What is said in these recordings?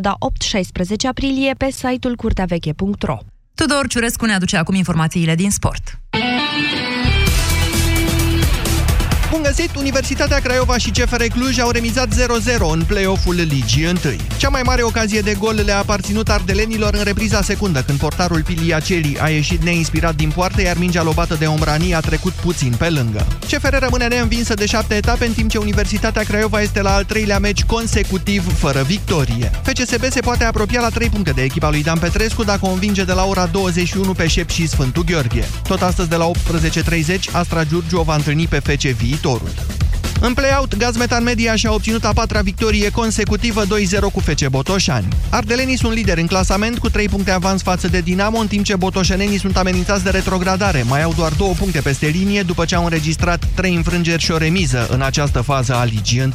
perioada 8-16 aprilie pe site-ul curteaveche.ro. Tudor Ciurescu ne aduce acum informațiile din sport. Bun găsit! Universitatea Craiova și CFR Cluj au remizat 0-0 în play-off-ul Ligii 1. Cea mai mare ocazie de gol le-a aparținut ardelenilor în repriza secundă, când portarul Piliaceli a ieșit neinspirat din poartă, iar mingea lobată de Ombrani a trecut puțin pe lângă. CFR rămâne neînvinsă de șapte etape, în timp ce Universitatea Craiova este la al treilea meci consecutiv fără victorie. FCSB se poate apropia la 3 puncte de echipa lui Dan Petrescu dacă o învinge de la ora 21 pe Șep și Sfântul Gheorghe. Tot astăzi de la 18.30, Astra Giurgiu o va întâlni pe FC viitorul. În play-out, Gazmetan Media și-a obținut a patra victorie consecutivă 2-0 cu FC Botoșani. Ardelenii sunt lideri în clasament cu 3 puncte avans față de Dinamo, în timp ce botoșenenii sunt amenințați de retrogradare. Mai au doar 2 puncte peste linie după ce au înregistrat 3 înfrângeri și o remiză în această fază a Ligii 1.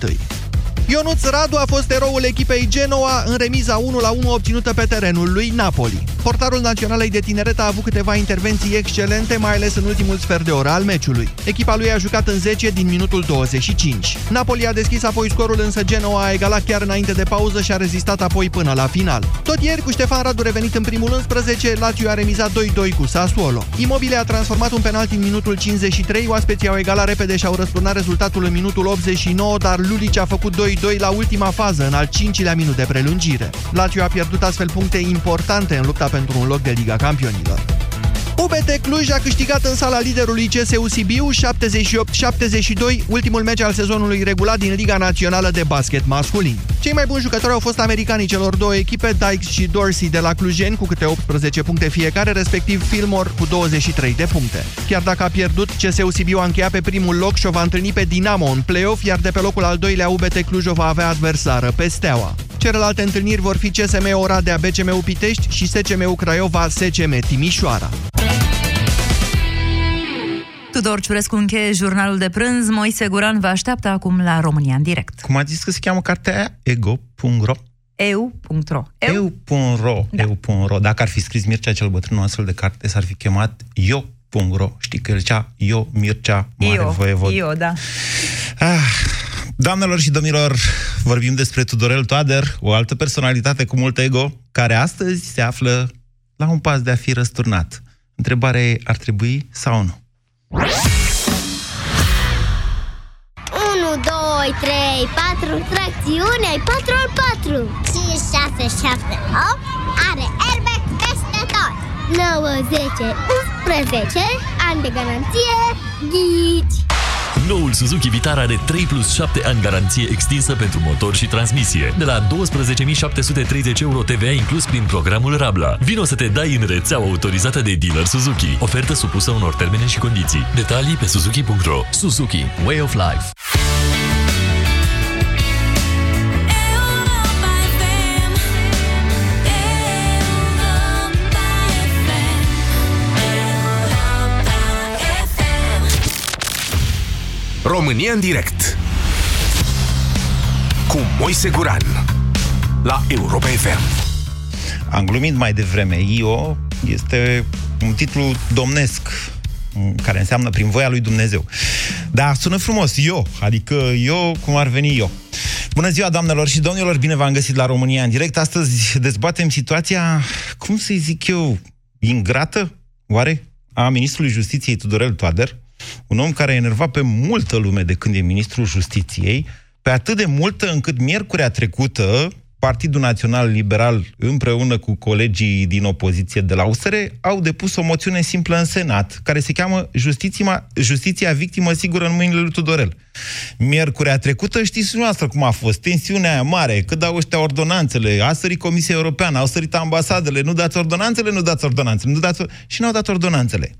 Ionuț Radu a fost eroul echipei Genoa în remiza 1-1 obținută pe terenul lui Napoli. Portarul Naționalei de Tineret a avut câteva intervenții excelente, mai ales în ultimul sfert de oră al meciului. Echipa lui a jucat în 10 din minutul 25. Napoli a deschis apoi scorul, însă Genoa a egalat chiar înainte de pauză și a rezistat apoi până la final. Tot ieri, cu Ștefan Radu revenit în primul 11, Lazio a remizat 2-2 cu Sassuolo. Imobile a transformat un penalti în minutul 53, oaspeții au egalat repede și au răsturnat rezultatul în minutul 89, dar Lulic a făcut 2 2 la ultima fază, în al cincilea minut de prelungire. Lazio a pierdut astfel puncte importante în lupta pentru un loc de Liga Campionilor. UBT Cluj a câștigat în sala liderului CSU Sibiu 78-72, ultimul meci al sezonului regulat din Liga Națională de Basket Masculin. Cei mai buni jucători au fost americanii celor două echipe, Dykes și Dorsey de la Clujeni cu câte 18 puncte fiecare, respectiv Fillmore cu 23 de puncte. Chiar dacă a pierdut, CSU Sibiu a încheiat pe primul loc și o va întâlni pe Dinamo în play-off, iar de pe locul al doilea UBT Cluj o va avea adversară pe Steaua. Celelalte întâlniri vor fi CSM Oradea BCMU Pitești și SCMU Craiova SCM Timișoara. Tudor Ciurescu încheie jurnalul de prânz. Moise Guran vă așteaptă acum la România în direct. Cum a zis că se cheamă cartea aia? Ego.ro Eu.ro Eu.ro Da. Eu.ro Dacă ar fi scris Mircea cel bătrân o astfel de carte, s-ar fi chemat Eu.ro Știi că el zicea Eu, Mircea, mare Eu, voievod. eu, da. Ah, doamnelor și domnilor, vorbim despre Tudorel Toader, o altă personalitate cu mult ego, care astăzi se află la un pas de a fi răsturnat. Întrebarea e, ar trebui sau nu? 1, 2, 3, 4, tracțiune, ai 4 ori 4 5, 6, 7, 8 Are airbag peste tot. 9, 10, 11 Ani de garanție Ghici Noul Suzuki Vitara are 3 plus 7 ani garanție extinsă pentru motor și transmisie. De la 12.730 euro TVA inclus prin programul Rabla. Vino să te dai în rețeaua autorizată de dealer Suzuki. Ofertă supusă unor termene și condiții. Detalii pe suzuki.ro Suzuki. Way of Life. România în direct cu Moise Guran la Europa FM. Am glumit mai devreme. Io este un titlu domnesc m, care înseamnă prin voia lui Dumnezeu. Dar sună frumos, eu, adică eu cum ar veni eu. Bună ziua, doamnelor și domnilor, bine v-am găsit la România în direct. Astăzi dezbatem situația, cum să-i zic eu, ingrată, oare, a ministrului justiției Tudorel Toader, un om care a enervat pe multă lume de când e ministrul justiției, pe atât de multă încât miercurea trecută, Partidul Național Liberal, împreună cu colegii din opoziție de la USR, au depus o moțiune simplă în Senat, care se cheamă Justiția, Justiția victimă sigură în mâinile lui Tudorel. Miercurea trecută, știți noastră cum a fost, tensiunea aia mare, cât dau ăștia ordonanțele, a sărit Comisia Europeană, au sărit ambasadele, nu dați ordonanțele, nu dați ordonanțele, nu dați... și n-au dat ordonanțele.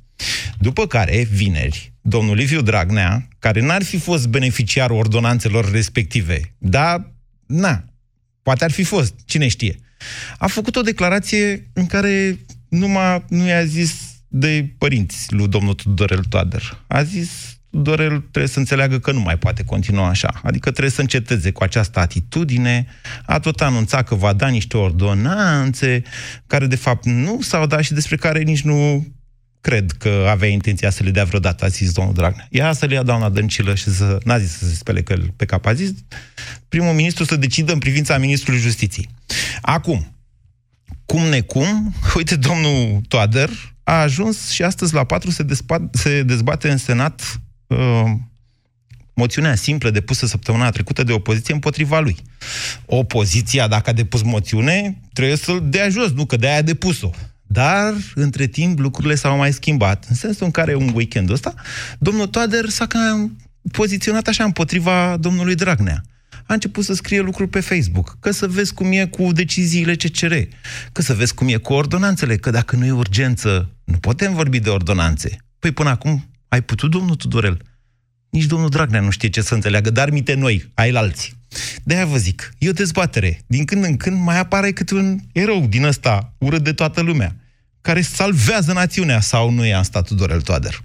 După care, vineri, domnul Liviu Dragnea, care n-ar fi fost beneficiarul ordonanțelor respective, dar, na, poate ar fi fost, cine știe, a făcut o declarație în care numai nu i-a zis de părinți lui domnul Tudorel Toader. A zis, Tudorel trebuie să înțeleagă că nu mai poate continua așa. Adică trebuie să înceteze cu această atitudine. A tot anunțat că va da niște ordonanțe care de fapt nu s-au dat și despre care nici nu cred că avea intenția să le dea vreodată, a zis domnul Dragnea. Ia să le ia doamna Dăncilă și să... N-a zis să se spele că pe cap, a zis primul ministru să decidă în privința ministrului justiției. Acum, cum necum, uite, domnul Toader a ajuns și astăzi la 4 se, despa- se dezbate în Senat uh, moțiunea simplă depusă săptămâna trecută de opoziție împotriva lui. Opoziția, dacă a depus moțiune, trebuie să-l dea jos, nu că de-aia a depus-o. Dar, între timp, lucrurile s-au mai schimbat. În sensul în care un weekend ăsta, domnul Toader s-a cam poziționat așa împotriva domnului Dragnea. A început să scrie lucruri pe Facebook, că să vezi cum e cu deciziile CCR, că să vezi cum e cu ordonanțele, că dacă nu e urgență, nu putem vorbi de ordonanțe. Păi până acum ai putut, domnul Tudorel? Nici domnul Dragnea nu știe ce să înțeleagă, dar mite noi, ai alții. De-aia vă zic, e o dezbatere. Din când în când mai apare câte un erou din ăsta, urât de toată lumea, care salvează națiunea, sau nu e asta Tudorel Toader?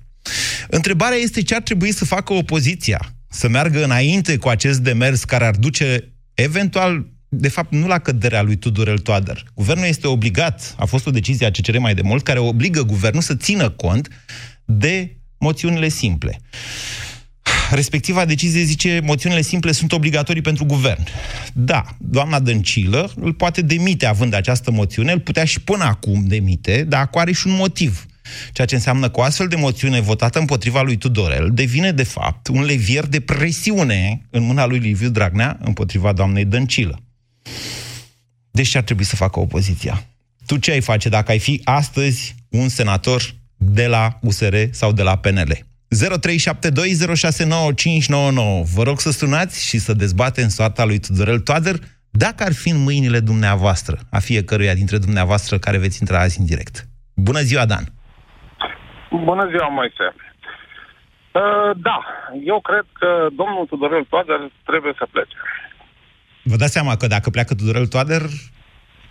Întrebarea este ce ar trebui să facă opoziția, să meargă înainte cu acest demers care ar duce eventual de fapt, nu la căderea lui Tudorel Toader. Guvernul este obligat, a fost o decizie a CCR mai de mult, care obligă guvernul să țină cont de moțiunile simple. Respectiva decizie zice moțiunile simple sunt obligatorii pentru guvern. Da, doamna Dăncilă îl poate demite având această moțiune, îl putea și până acum demite, dar acum are și un motiv. Ceea ce înseamnă că o astfel de moțiune votată împotriva lui Tudorel devine, de fapt, un levier de presiune în mâna lui Liviu Dragnea împotriva doamnei Dăncilă. Deci ce ar trebui să facă opoziția? Tu ce ai face dacă ai fi astăzi un senator de la USR sau de la PNL? 0372069599. Vă rog să sunați și să dezbatem soarta lui Tudorel Toader dacă ar fi în mâinile dumneavoastră, a fiecăruia dintre dumneavoastră care veți intra azi în direct. Bună ziua, Dan! Bună ziua, Moise! Uh, da, eu cred că domnul Tudorel Toader trebuie să plece. Vă dați seama că dacă pleacă Tudorel Toader,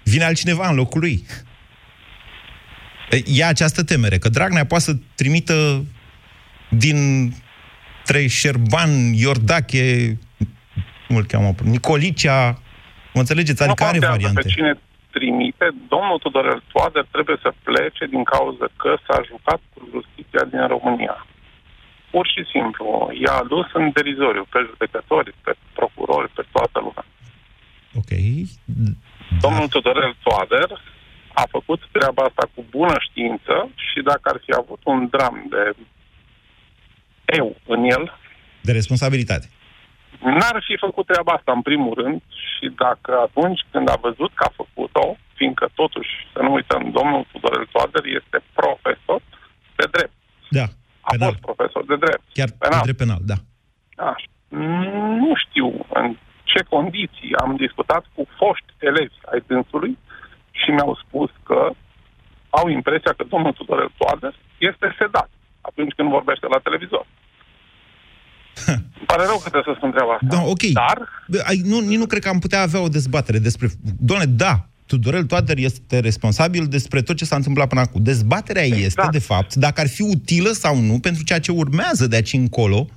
vine altcineva în locul lui. E această temere, că Dragnea poate să trimită din trei Șerban, Iordache, cum îl cheamă, Nicolicea, mă înțelegeți? Adică nu are variante. Pe cine trimite, domnul Tudorel Toader trebuie să plece din cauza că s-a jucat cu justiția din România. Pur și simplu, i-a adus în derizoriu pe judecători, pe procurori, pe toată lumea. Ok. Domnul Tudorel Toader a făcut treaba asta cu bună știință și dacă ar fi avut un dram de eu în el. De responsabilitate. N-ar fi făcut treaba asta în primul rând și dacă atunci când a văzut că a făcut-o, fiindcă totuși, să nu uităm, domnul Tudorel Toader este profesor de drept. Da, A penal. fost profesor de drept. Chiar penal. de drept penal, da. Așa. Nu știu în ce condiții am discutat cu foști elevi ai dânsului și mi-au spus că au impresia că domnul Tudorel Toader este sedat atunci când vorbește la televizor. Îmi pare rău că trebuie să spun treaba asta. Da, ok. Dar... Ai, nu, nici nu cred că am putea avea o dezbatere despre... Doamne, da, Tudorel Toader este responsabil despre tot ce s-a întâmplat până acum. Dezbaterea exact. este, de fapt, dacă ar fi utilă sau nu pentru ceea ce urmează de aici încolo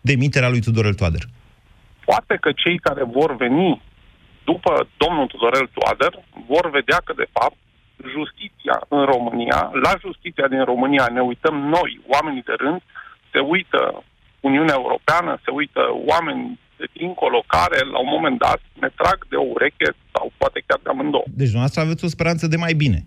demiterea lui Tudorel Toader. Poate că cei care vor veni după domnul Tudorel Toader vor vedea că, de fapt, justiția în România, la justiția din România ne uităm noi, oamenii de rând, se uită Uniunea Europeană, se uită oameni de dincolo care, la un moment dat, ne trag de o ureche sau poate chiar de amândouă. Deci dumneavoastră aveți o speranță de mai bine.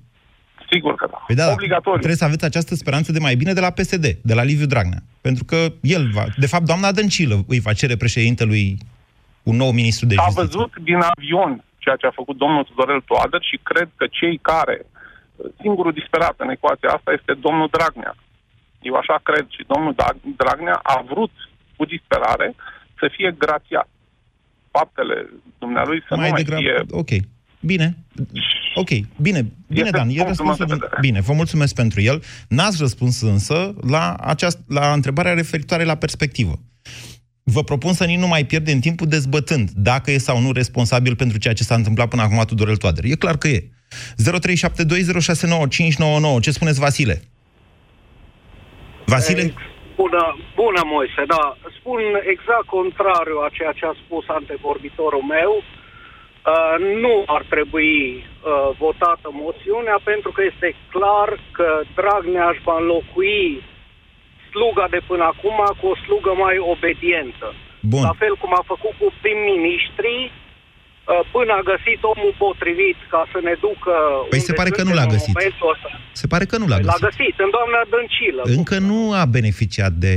Sigur că da. Păi da, Obligatoriu. Trebuie să aveți această speranță de mai bine de la PSD, de la Liviu Dragnea. Pentru că el va... De fapt, doamna Dăncilă îi va cere președintelui un nou ministru de S-a justiție. văzut din avion ceea ce a făcut domnul Tudorel Toader și cred că cei care, singurul disperat în ecuația asta este domnul Dragnea. Eu așa cred și domnul Dragnea a vrut cu disperare să fie grațiat. Faptele dumnealui să mai nu mai degrabă, fie... Ok. Bine. Ok. Bine. Bine, Este Dan. E punctul răspunsul. meu de vedere. Bine, vă mulțumesc pentru el. N-ați răspuns însă la, aceast, la întrebarea referitoare la perspectivă. Vă propun să nici nu mai pierdem timpul dezbătând dacă e sau nu responsabil pentru ceea ce s-a întâmplat până acum Tudorel Toader. E clar că e. 0372069599. Ce spuneți, Vasile? Vasile? Bună, bună, Moise, da. Spun exact contrariu a ceea ce a spus antevorbitorul meu. Uh, nu ar trebui uh, votată moțiunea pentru că este clar că Dragnea își va înlocui sluga de până acum cu o slugă mai obedientă. Bun. La fel cum a făcut cu prim-ministrii uh, până a găsit omul potrivit ca să ne ducă... Păi unde se pare că nu suntem l-a în găsit. momentul ăsta. Se pare că nu l-a Păi L-a găsit. găsit în doamna Dăncilă. Încă nu a beneficiat de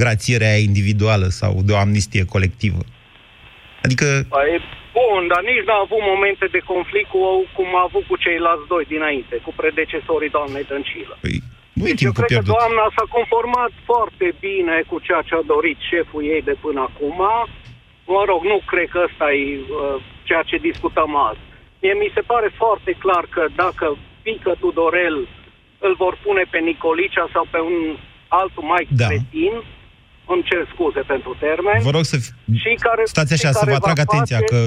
grațierea aia individuală sau de o amnistie colectivă. Adică, Păi, bun, dar nici n-a avut momente de conflict cu, cum a avut cu ceilalți doi dinainte, cu predecesorii doamnei Dăncilă. păi, nu e Deci eu timpul cred că pierdut. doamna s-a conformat foarte bine cu ceea ce a dorit șeful ei de până acum. Mă rog, nu cred că ăsta e uh, ceea ce discutăm azi. Mie mi se pare foarte clar că dacă pică Tudorel îl vor pune pe Nicolicea sau pe un altul mai Da. cretin, îmi cer scuze pentru termen, Vă rog să... f- și care, Stați așa, și să care vă atrag va atenția face- că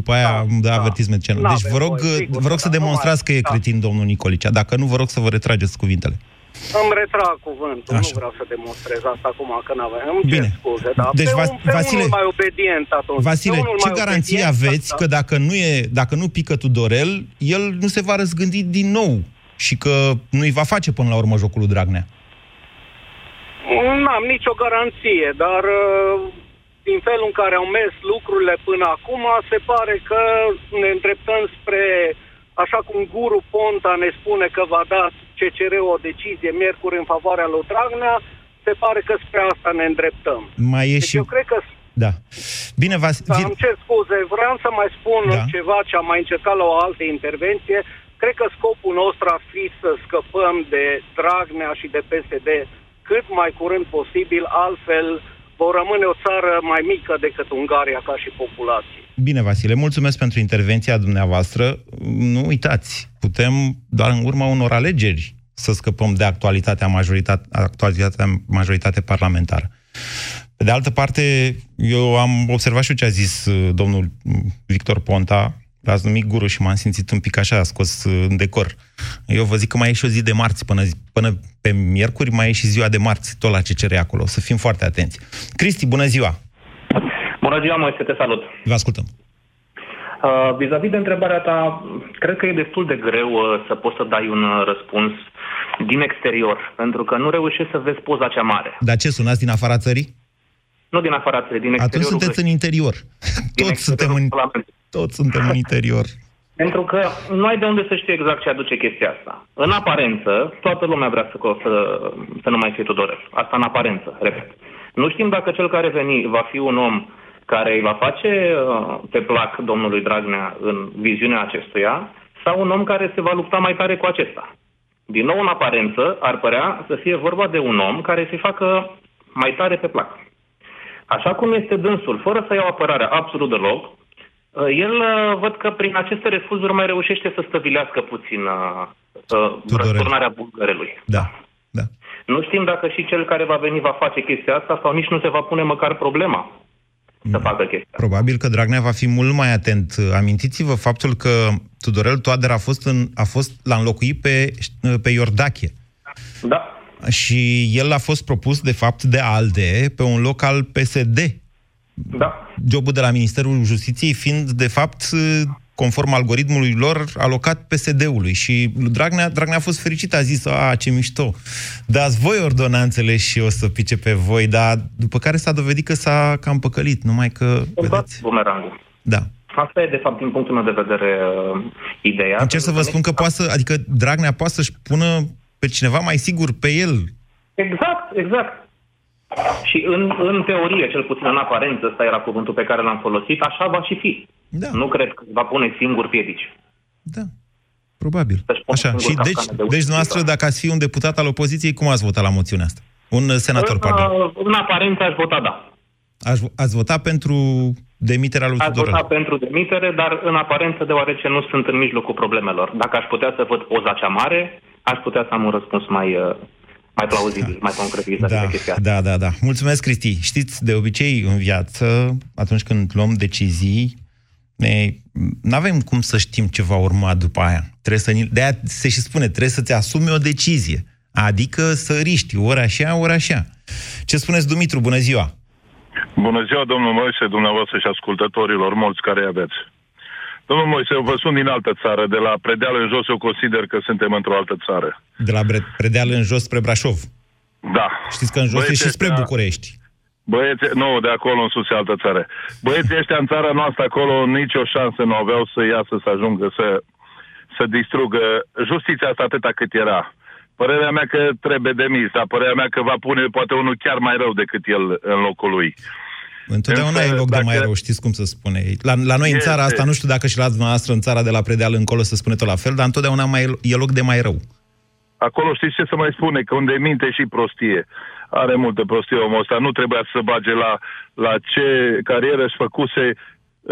după aia Da, îmi dă da. avertisment channel. N-avem Deci vă rog, voie, sigur vă rog că să da, nu demonstrați mai- că e da. cretin domnul Nicolicea. Dacă nu, vă rog să vă retrageți cuvintele. Îmi retrag cuvântul, Așa. nu vreau să demonstrez asta acum, că n-avem. Îmi Bine. cer scuze, da. Deci, pe, Vas- un, pe Vasile- unul mai obedient atunci. Vasile, Pe unul ce mai garanție obedient, aveți da. că dacă nu, e, dacă nu pică Tudorel, el nu se va răzgândi din nou și că nu-i va face până la urmă jocul lui Dragnea? N-am nicio garanție, dar uh, din felul în care au mers lucrurile până acum, se pare că ne îndreptăm spre, așa cum Guru Ponta ne spune că va da CCR o decizie miercuri în favoarea lui Dragnea, se pare că spre asta ne îndreptăm. Mai e Deci și... eu cred că Da. Bine, Vas... Da, vi- îmi cer scuze, vreau să mai spun Da. da. ceva ce am mai încercat la o altă intervenție. Cred că scopul nostru ar fi să scăpăm de Dragnea și de PSD cât mai curând posibil, altfel vor rămâne o țară mai mică decât Ungaria ca și populație. Bine, Vasile, mulțumesc pentru intervenția dumneavoastră. Nu uitați, putem doar în urma unor alegeri să scăpăm de actualitatea, majoritate, actualitatea majoritate parlamentară. Pe de altă parte, eu am observat și eu ce a zis uh, domnul Victor Ponta, l-ați numit guru și m-am simțit un pic așa, scos uh, în decor. Eu vă zic că mai e și o zi de marți, până, zi- până pe miercuri mai e și ziua de marți, tot la CCR acolo, să fim foarte atenți. Cristi, bună ziua! Bună ziua, Moise, te salut. Vă ascultăm. Uh, vis-a-vis de întrebarea ta, cred că e destul de greu uh, să poți să dai un uh, răspuns din exterior, pentru că nu reușești să vezi poza cea mare. Dar ce, sunați din afara țării? Nu din afara țării, din Atunci exteriorul sunteți în interior. din Toți suntem în, exteriorul Parlamentului. toți suntem în interior. Pentru că nu ai de unde să știi exact ce aduce chestia asta. În aparență, toată lumea vrea să, să, să nu mai fie Tudorel. Asta în aparență, repet. Nu știm dacă cel care veni va fi un om care îi va face uh, pe plac domnului Dragnea în viziunea acestuia sau un om care se va lupta mai tare cu acesta. Din nou, în aparență, ar părea să fie vorba de un om care să-i facă mai tare pe plac. Așa cum este dânsul, fără să iau apărarea absolut deloc, uh, el uh, văd că prin aceste refuzuri mai reușește să stăvilească puțin uh, uh, răsturnarea bulgărelui. Da. da. Nu știm dacă și cel care va veni va face chestia asta sau nici nu se va pune măcar problema să facă chestia. Probabil că Dragnea va fi mult mai atent. Amintiți-vă faptul că Tudorel Toader a fost, în, a fost l-a înlocuit pe, pe Iordache. Da. Și el a fost propus, de fapt, de ALDE pe un loc al PSD. Da. Jobul de la Ministerul Justiției fiind, de fapt, conform algoritmului lor, alocat PSD-ului. Și lui Dragnea, Dragnea a fost fericit, a zis, a, ce mișto, dați voi ordonanțele și o să pice pe voi, dar după care s-a dovedit că s-a cam păcălit, numai că... Vedeți? bumerangul. Da. Asta e, de fapt, din punctul meu de vedere, uh, ideea. Încerc să vă spun că poate să, adică Dragnea poate să-și pună pe cineva mai sigur pe el. Exact, exact. Și în, în teorie, cel puțin în aparență, ăsta era cuvântul pe care l-am folosit, așa va și fi. Da. Nu cred că va pune singur piedici. Da. Probabil. Așa. singur Și deci, capcană de deci dumneavoastră, dacă ați fi un deputat al opoziției, cum ați votat la moțiunea asta? Un uh, senator, în, pardon. uh, În aparență aș vota da. Ați, ați votat pentru demiterea lui Aș Tudorel? vota pentru demitere, dar în aparență, deoarece nu sunt în mijlocul problemelor. Dacă aș putea să văd poza cea mare, aș putea să am un răspuns mai, uh, mai plauzibil, mai concret vis-a-vis Da, de chestia asta. da, da, da. Mulțumesc, Cristi. Știți, de obicei în viață, atunci când luăm decizii, ne, n-avem cum să știm ce va urma după aia. Trebuie să, ni- de-aia se și spune, trebuie să-ți asumi o decizie. Adică să riști, ori așa, ori așa. Ce spuneți, Dumitru? Bună ziua! Bună ziua, domnul Moise, dumneavoastră și ascultătorilor mulți care îi aveți. Domnul Moise, eu vă sun din altă țară, de la Predeal în jos, eu consider că suntem într-o altă țară. De la Bre- Predeal în jos spre Brașov. Da. Știți că în jos e Băieții și spre ăștia- București. Băieții, nu, de acolo în sus e altă țară. Băieții ăștia în țara noastră acolo nicio șansă nu aveau să iasă, să ajungă, să, să distrugă justiția asta atâta cât era. Părerea mea că trebuie demis, dar părerea mea că va pune poate unul chiar mai rău decât el în locul lui. Întotdeauna Însă, e loc de dacă- mai rău, știți cum să spune. La, la noi în Este. țara asta, nu știu dacă și la dumneavoastră în țara de la predeal încolo să spune tot la fel, dar întotdeauna mai e, e loc de mai rău. Acolo știți ce să mai spune? Că unde e minte și prostie. Are multă prostie omul ăsta. Nu trebuia să se bage la, la ce carieră își făcuse.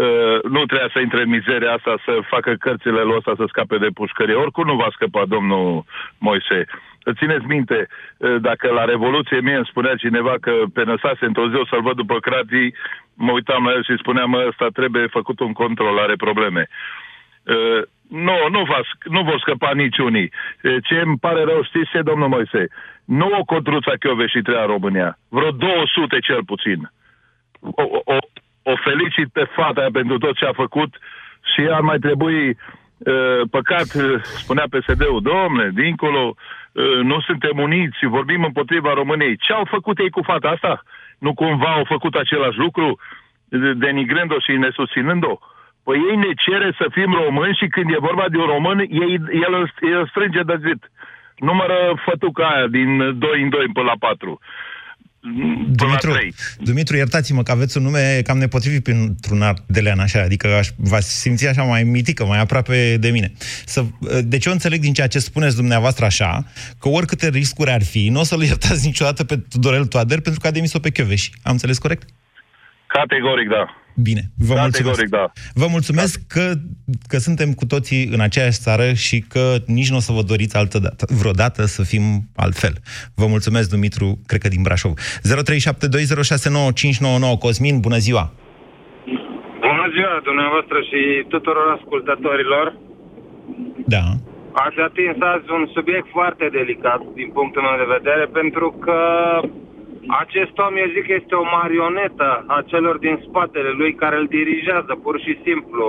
Uh, nu trebuia să intre în mizeria asta, să facă cărțile lui ăsta să scape de pușcărie. Oricum nu va scăpa domnul Moise. Țineți minte, uh, dacă la Revoluție mie îmi spunea cineva că pe Năsase într-o zi o să-l văd după Cratii, mă uitam la el și spuneam, "Mă, ăsta trebuie făcut un control, are probleme. Uh, nu, nu, va, sc- nu vor scăpa niciunii. Uh, Ce îmi pare rău, știți ce, domnul Moise? Nu o codruța și treia în România. Vreo 200 cel puțin. O, o, o, o felicit pe fata aia pentru tot ce a făcut și ar mai trebui uh, păcat, uh, spunea PSD-ul, domne, dincolo, uh, nu suntem uniți și vorbim împotriva României. Ce au făcut ei cu fata asta? Nu cumva au făcut același lucru, de- denigrând-o și nesusținând-o? Păi ei ne cere să fim români și când e vorba de un român, ei, el, îl, el îl strânge de gât. Numără fătuca aia din 2 în 2 până la 4. Dumitru, Dumitru, iertați-mă că aveți un nume cam nepotrivit pentru un ardelean așa, adică aș, v-ați simți așa mai mitică, mai aproape de mine. Să, deci eu înțeleg din ceea ce spuneți dumneavoastră așa, că oricâte riscuri ar fi, nu o să-l iertați niciodată pe Tudorel Toader pentru că a demis-o pe Chioveși. Am înțeles corect? Categoric, da. Bine, vă Categoric, mulțumesc. da. Vă mulțumesc că, că suntem cu toții în aceeași țară și că nici nu o să vă doriți altă dată, vreodată să fim altfel. Vă mulțumesc, Dumitru, cred că din Brașov. 0372069599 Cosmin, bună ziua! Bună ziua dumneavoastră și tuturor ascultătorilor. Da. Ați atins azi un subiect foarte delicat din punctul meu de vedere pentru că acest om, eu zic, este o marionetă a celor din spatele lui care îl dirigează pur și simplu.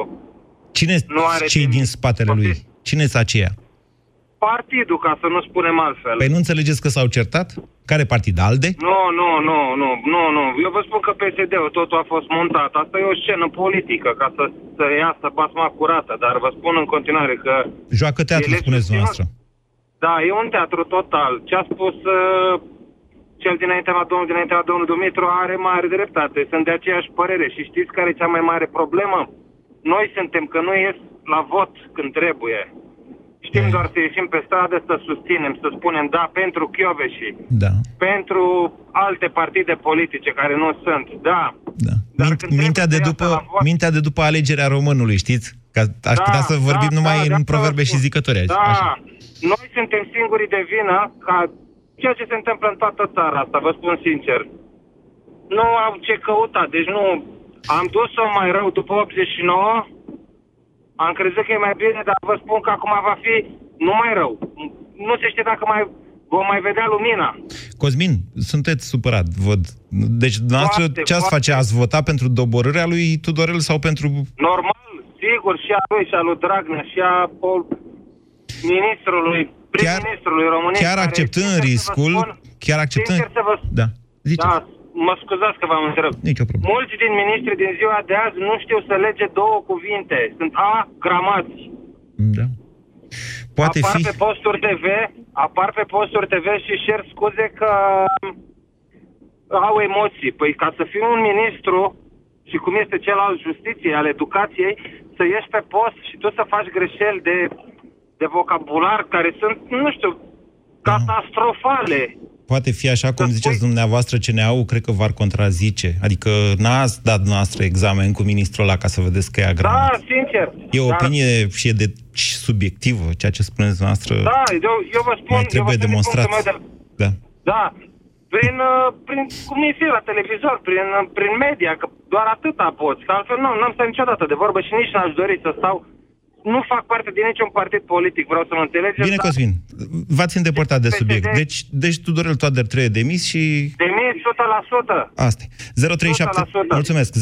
Cine Nu are cei timp. din spatele lui? Cine sunt aceia? Partidul, ca să nu spunem altfel. Păi nu înțelegeți că s-au certat? Care partid? ALDE? Nu, nu, nu, nu, nu, nu. Eu vă spun că PSD-ul totul a fost montat. Asta e o scenă politică ca să, să iasă pasma curată, dar vă spun în continuare că Joacă teatru, Ele spuneți susținut. dumneavoastră. Da, e un teatru total. Ce a spus uh, cel dinainte la domnul, dinainte la domnul Dumitru are mare dreptate. Sunt de aceeași părere. Și știți care e cea mai mare problemă? Noi suntem că nu ies la vot când trebuie. Știm doar să ieșim pe stradă să susținem, să spunem da pentru Chioveși, Da. pentru alte partide politice care nu sunt, da. Mint, mintea, de după, mintea de după alegerea românului, știți? Că aș Da, putea să vorbim da, numai da, de în asta proverbe vă și spun. zicători azi. Da, Așa. noi suntem singurii de vină ca ceea ce se întâmplă în toată țara asta, vă spun sincer. Nu au ce căuta, deci nu... Am dus-o mai rău după 89, am crezut că e mai bine, dar vă spun că acum va fi nu mai rău. Nu se știe dacă mai vom mai vedea lumina. Cosmin, sunteți supărat, văd. Deci, dumneavoastră, Foarte, ce ați foarte. face? Ați vota pentru doborârea lui Tudorel sau pentru... Normal, sigur, și a lui, și a lui Dragnea, și a pol- ministrului, prim-ministrului României. Chiar care, acceptând sincer să vă riscul, spun, chiar acceptând... Sincer să vă Da, ziceți. Da, mă scuzați că v-am întrebat. Nici o problemă. Mulți din ministri din ziua de azi nu știu să lege două cuvinte. Sunt A, gramați. Da. Poate apar fi... pe posturi TV, apar pe posturi TV și cer scuze că au emoții. Păi ca să fii un ministru și cum este cel al justiției, al educației, să ieși pe post și tu să faci greșeli de, de vocabular care sunt, nu știu, catastrofale. Poate fi așa cum ziceți dumneavoastră, CNA-ul cred că v-ar contrazice. Adică n-ați dat noastră examen cu ministrul ăla ca să vedeți că e agramat. Da, sincer. E o Dar- opinie și e de și subiectivă, ceea ce spuneți noastră. Da, eu, eu vă spun, Mai eu vă trebuie spun din demonstrat. punctul meu de, Da. Da, prin, uh, prin cum e fi la televizor, prin, uh, prin media, că doar atâta poți, că altfel nu, n-am stat niciodată de vorbă și nici n-aș dori să stau. Nu fac parte din niciun partid politic, vreau să mă înțelegeți. Bine, dar Cosmin, v-ați îndepărtat de PSD subiect. Deci, deci Tudorel Toader trebuie demis și... Demis 100%. Asta e. 037... 100%. Mulțumesc. 0372069599.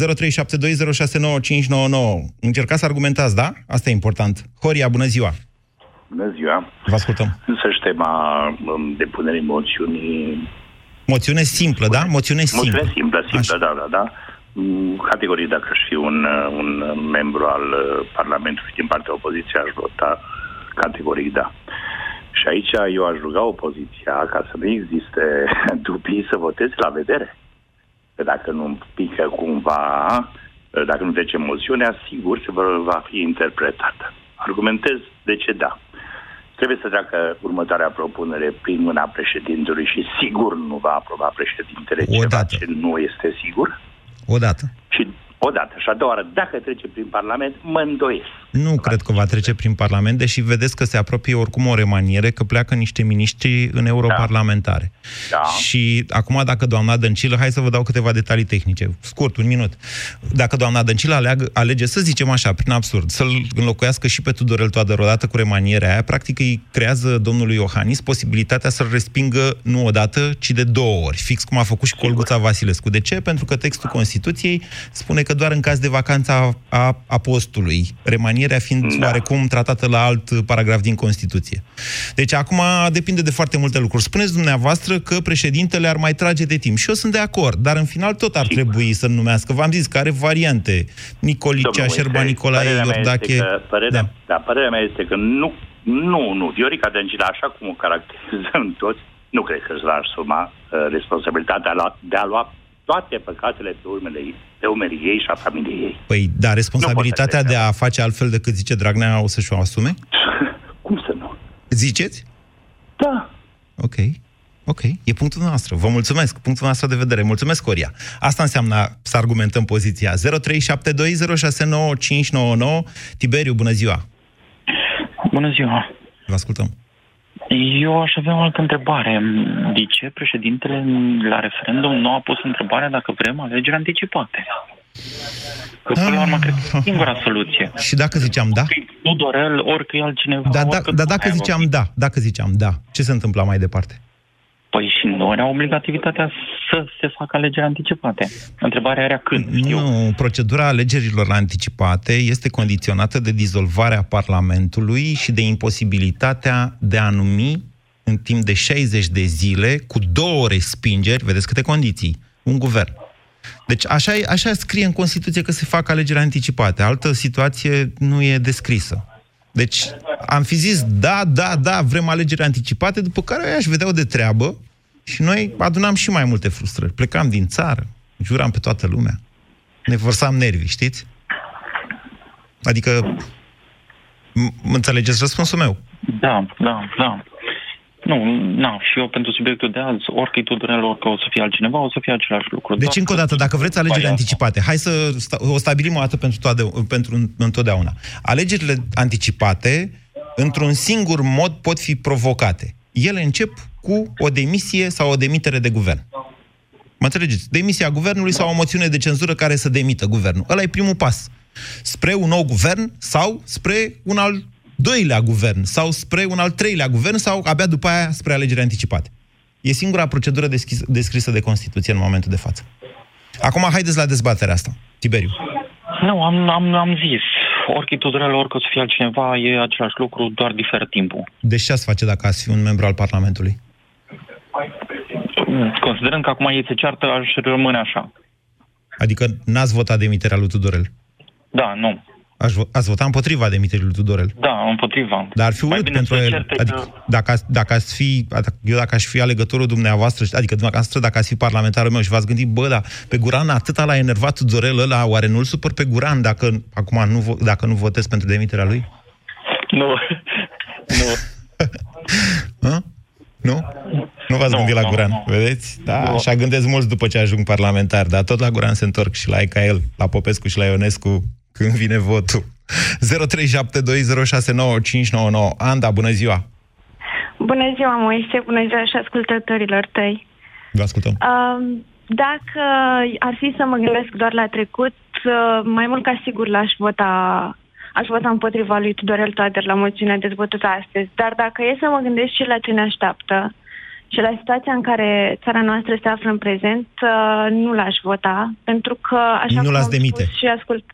Încercați să argumentați, da? Asta e important. Horia, bună ziua. Bună ziua! Vă ascultăm. Însăși tema um, depunerii moțiunii Moțiune simplă, da? Moțiune simplă. Moțiune simplă, simplă, da, da, da. Mm, Categoric, dacă aș fi un, uh, un membru al uh, Parlamentului din partea opoziției, aș vota categoric da. Și aici eu aș ruga opoziția ca să nu existe dubii să voteze la vedere. Că dacă nu pică cumva, uh, dacă nu trece moțiunea, sigur se va- va fi interpretată. Argumentez de ce da. Trebuie să treacă următoarea propunere prin mâna președintelui și sigur nu va aproba președintele ceva Odată. ce nu este sigur. Odată. Și odată. Și a doua oară, dacă trece prin Parlament, mă îndoiesc. Nu cred că va trece prin Parlament, deși vedeți că se apropie oricum o remaniere, că pleacă niște miniștri în europarlamentare. Da. Și acum, dacă doamna Dăncilă, hai să vă dau câteva detalii tehnice, scurt, un minut. Dacă doamna Dăncilă aleagă, alege, să zicem așa, prin absurd, să-l înlocuiască și pe Tudorel Toader odată cu remanierea aia, practic îi creează domnului Iohannis posibilitatea să-l respingă nu odată, ci de două ori, fix cum a făcut și cu Olguța Vasilescu. De ce? Pentru că textul Constituției spune că doar în caz de vacanța a apostului, remanierea fiind da. oarecum tratată la alt paragraf din Constituție. Deci acum depinde de foarte multe lucruri. Spuneți dumneavoastră că președintele ar mai trage de timp. Și eu sunt de acord, dar în final tot ar trebui să numească. V-am zis că are variante. Nicolicea, Domnul Șerba Moise, Nicolae, părerea mea Iordache... Este că, părerea, da. da, părerea mea este că nu, nu, nu. Viorica Dăncilă, așa cum o caracterizăm toți, nu cred că își va asuma uh, responsabilitatea la- de a lua toate păcatele pe, urmele, ei- pe umerii ei și a familiei ei. Păi, da, responsabilitatea de a face altfel decât zice Dragnea o să-și o asume? Cum să nu? Ziceți? Da. Ok. Ok, e punctul nostru. Vă mulțumesc, punctul nostru de vedere. Mulțumesc, Coria. Asta înseamnă să argumentăm poziția. 0372069599. Tiberiu, bună ziua! Bună ziua! Vă ascultăm. Eu aș avea o altă întrebare. De ce președintele la referendum nu a pus întrebarea dacă vrem alegeri anticipate? Că până la urmă, cred că e singura soluție. Și dacă ziceam da? Nu Dorel, oricât e altcineva. Da, da, oricât dar dacă mai ziceam vorbi. da, dacă ziceam da, ce se întâmpla mai departe? Păi și noi au obligativitatea să se facă alegeri anticipate. Întrebarea era când. Nu, procedura alegerilor anticipate este condiționată de dizolvarea Parlamentului și de imposibilitatea de a numi în timp de 60 de zile, cu două respingeri, vedeți câte condiții, un guvern. Deci așa, e- așa scrie în Constituție că se fac alegeri anticipate. Altă situație nu e descrisă. Deci am fi zis, da, da, da, vrem alegeri anticipate, după care aș vedea de treabă și noi adunam și mai multe frustrări. Plecam din țară, juram pe toată lumea. Ne vărsam nervii, știți? Adică, m- înțelegeți răspunsul meu? Da, da, da. Nu, na, și eu pentru subiectul de azi, orică e Tudorel, orică o să fie altcineva, o să fie același lucru. Deci, încă o dată, dacă vreți alegeri anticipate, hai să sta- o stabilim o dată pentru, toate, pentru întotdeauna. Alegerile anticipate, într-un singur mod, pot fi provocate. Ele încep cu o demisie sau o demitere de guvern. Mă înțelegeți? Demisia guvernului sau o moțiune de cenzură care să demită guvernul. Ăla e primul pas. Spre un nou guvern sau spre un al doilea guvern sau spre un al treilea guvern sau abia după aia spre alegeri anticipate. E singura procedură deschis, descrisă de Constituție în momentul de față. Acum, haideți la dezbaterea asta. Tiberiu. Nu, am, am, am zis. Orică e Tudorel, orică o să fie altcineva, e același lucru, doar diferă timpul. Deci ce ați face dacă ați fi un membru al Parlamentului? Considerând că acum ei se ceartă, aș rămâne așa. Adică n-ați votat demiterea lui Tudorel. Da, nu. Aș, vo- ați votat împotriva demiterii lui Tudorel. Da, împotriva. Dar ar fi urât bine pentru să el. certe Adică, că- dacă, ați- dacă ați fi, eu dacă aș fi alegătorul dumneavoastră, adică dumneavoastră dacă ați fi parlamentarul meu și v-ați gândit, bă, da, pe Guran atâta l-a enervat Tudorel ăla, oare nu-l supăr pe Guran dacă acum nu, vo- dacă nu votez pentru demiterea lui? Nu. nu. Hă? Nu? Nu v-ați Nu, gândit la nu, Guran, nu. vedeți? Da, Nu. așa gândesc mulți după ce ajung parlamentar, dar tot la Guran se întorc și la Ecael, la Popescu și la Ionescu când vine votul. 0372069599. Anda, bună ziua! Bună ziua, Moise, bună ziua și ascultătorilor tăi. Vă ascultăm. Um, dacă ar fi să mă gândesc doar la trecut, uh, mai mult ca sigur l-aș vota, aș vota împotriva lui Tudorel Toader la moțiunea dezbătută astăzi. Dar dacă e să mă gândesc și la ce ne așteaptă și la situația în care țara noastră se află în prezent, uh, nu l-aș vota, pentru că, așa Nu cum l-ați am demite. spus și ascult,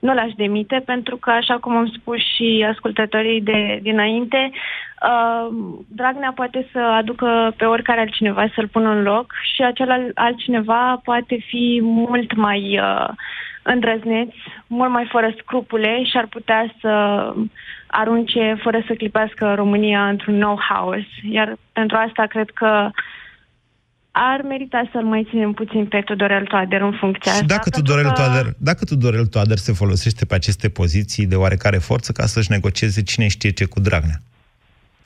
nu l-aș demite, pentru că, așa cum am spus și ascultătorii de dinainte, Uh, Dragnea poate să aducă pe oricare altcineva să-l pună în loc și acel al- altcineva poate fi mult mai uh, îndrăzneț, mult mai fără scrupule și ar putea să arunce fără să clipească România într-un nou haos. Iar pentru asta cred că ar merita să-l mai ținem puțin pe Tudorel Toader în funcția Și asta. dacă pentru Tudorel, că- Toader, dacă Tudorel Toader se folosește pe aceste poziții de oarecare forță ca să-și negocieze cine știe ce cu Dragnea.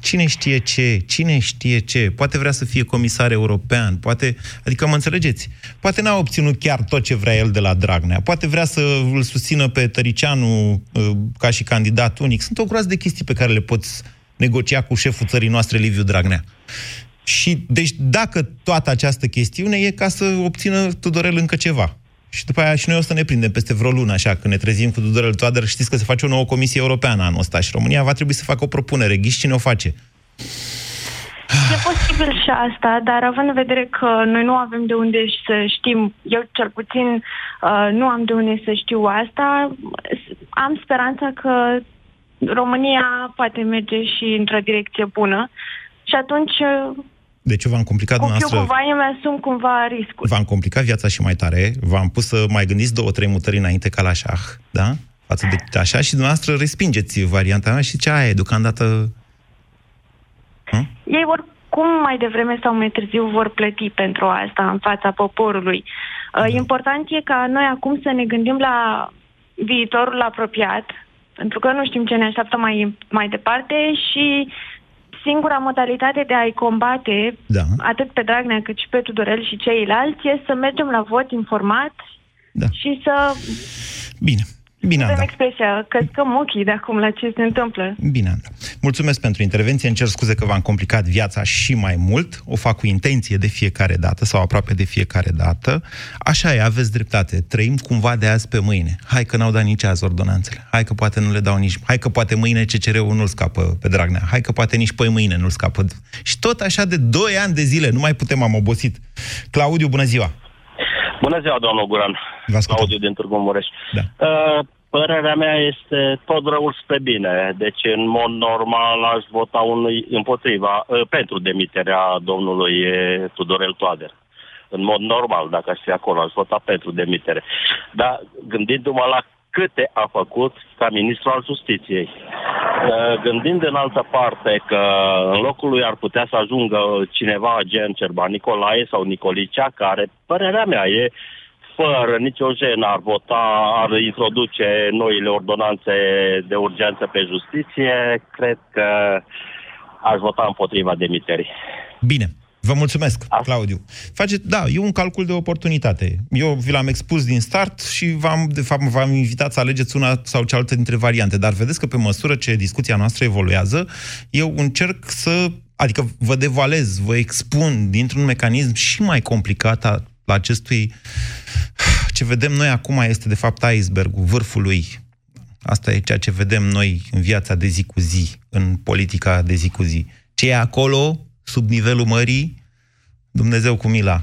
Cine știe ce, cine știe ce, poate vrea să fie comisar european, poate, adică mă înțelegeți, poate n-a obținut chiar tot ce vrea el de la Dragnea, poate vrea să îl susțină pe Tăricianu uh, ca și candidat unic. Sunt o groază de chestii pe care le poți negocia cu șeful țării noastre, Liviu Dragnea. Și, deci, dacă toată această chestiune e ca să obțină Tudorel încă ceva. Și după aia și noi o să ne prindem peste vreo lună, așa, când ne trezim cu Tudorel Toader, știți că se face o nouă comisie europeană anul ăsta și România va trebui să facă o propunere. Ghiși cine o face? E posibil și asta, dar având în vedere că noi nu avem de unde să știm, eu cel puțin uh, nu am de unde să știu asta, s- am speranța că România poate merge și într-o direcție bună și atunci uh, Deci eu v-am complicat cu fiu dumneavoastră, cumva eu mi-asum cumva riscul. v-am complicat viața și mai tare, v-am pus să mai gândiți două, trei mutări înainte ca la șah, da? Față de așa și dumneavoastră respingeți varianta mea și ce aia e, deocamdată... Ei oricum mai devreme sau mai târziu vor plăti pentru asta în fața poporului. Uh, Important e ca noi acum să ne gândim la viitorul apropiat, pentru că nu știm ce ne așteaptă mai, mai departe și singura modalitate de a-i combate, da. atât pe Dragnea cât și pe Tudorel și ceilalți, e să mergem la vot informat da. și să Bine. Bine, avem Anda. expresia căscăm ochii de acum la ce se întâmplă. Bine, Anda. Mulțumesc pentru intervenție. Îmi cer scuze că v-am complicat viața și mai mult. O fac cu intenție de fiecare dată sau aproape de fiecare dată. Așa e, aveți dreptate. Trăim cumva de azi pe mâine. Hai că n-au dat nici azi ordonanțele. Hai că poate nu le dau nici... Hai că poate mâine CCR-ul nu-l scapă pe Dragnea. Hai că poate nici păi mâine nu-l scapă. Și tot așa de 2 ani de zile. Nu mai putem, am obosit. Claudiu, bună ziua! Bună ziua, domnul Guran. Claudiu din Târgu Mureș. Da. Uh, părerea mea este tot răul spre bine. Deci, în mod normal, aș vota unui împotriva, uh, pentru demiterea domnului uh, Tudorel Toader. În mod normal, dacă aș fi acolo, aș vota pentru demitere. Dar gândindu-mă la câte a făcut ca ministru al justiției. Uh, Gândind în altă parte că în locul lui ar putea să ajungă cineva gen Cerban Nicolae sau Nicolicea, care, părerea mea, e fără nicio jenă ar vota, ar introduce noile ordonanțe de urgență pe justiție, cred că aș vota împotriva demiterii. Bine. Vă mulțumesc, Claudiu. Face, da, e un calcul de oportunitate. Eu vi l-am expus din start și v-am, de fapt, v-am invitat să alegeți una sau cealaltă dintre variante. Dar vedeți că pe măsură ce discuția noastră evoluează, eu încerc să, adică vă devalez, vă expun dintr-un mecanism și mai complicat al acestui... Ce vedem noi acum este, de fapt, icebergul, vârful lui. Asta e ceea ce vedem noi în viața de zi cu zi, în politica de zi cu zi. Ce e acolo, sub nivelul mării, Dumnezeu cu mila.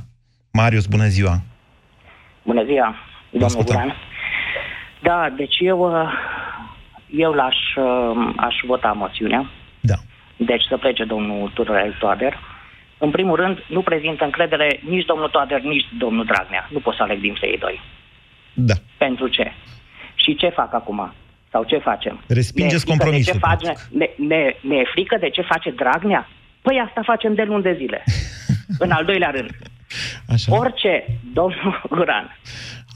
Marius, bună ziua! Bună ziua, domnul Guran. Da, deci eu, uh, eu l-aș uh, aș vota moțiunea. Da. Deci să plece domnul Tudorel Toader. În primul rând, nu prezintă încredere nici domnul Toader, nici domnul Dragnea. Nu pot să aleg dintre ei doi. Da. Pentru ce? Și ce fac acum? Sau ce facem? Respingeți Ne e frică compromisul, De ce face, ne, ne, ne e frică de ce face Dragnea? Păi asta facem de luni de zile. În al doilea rând. Așa. Orice, domnul Guran,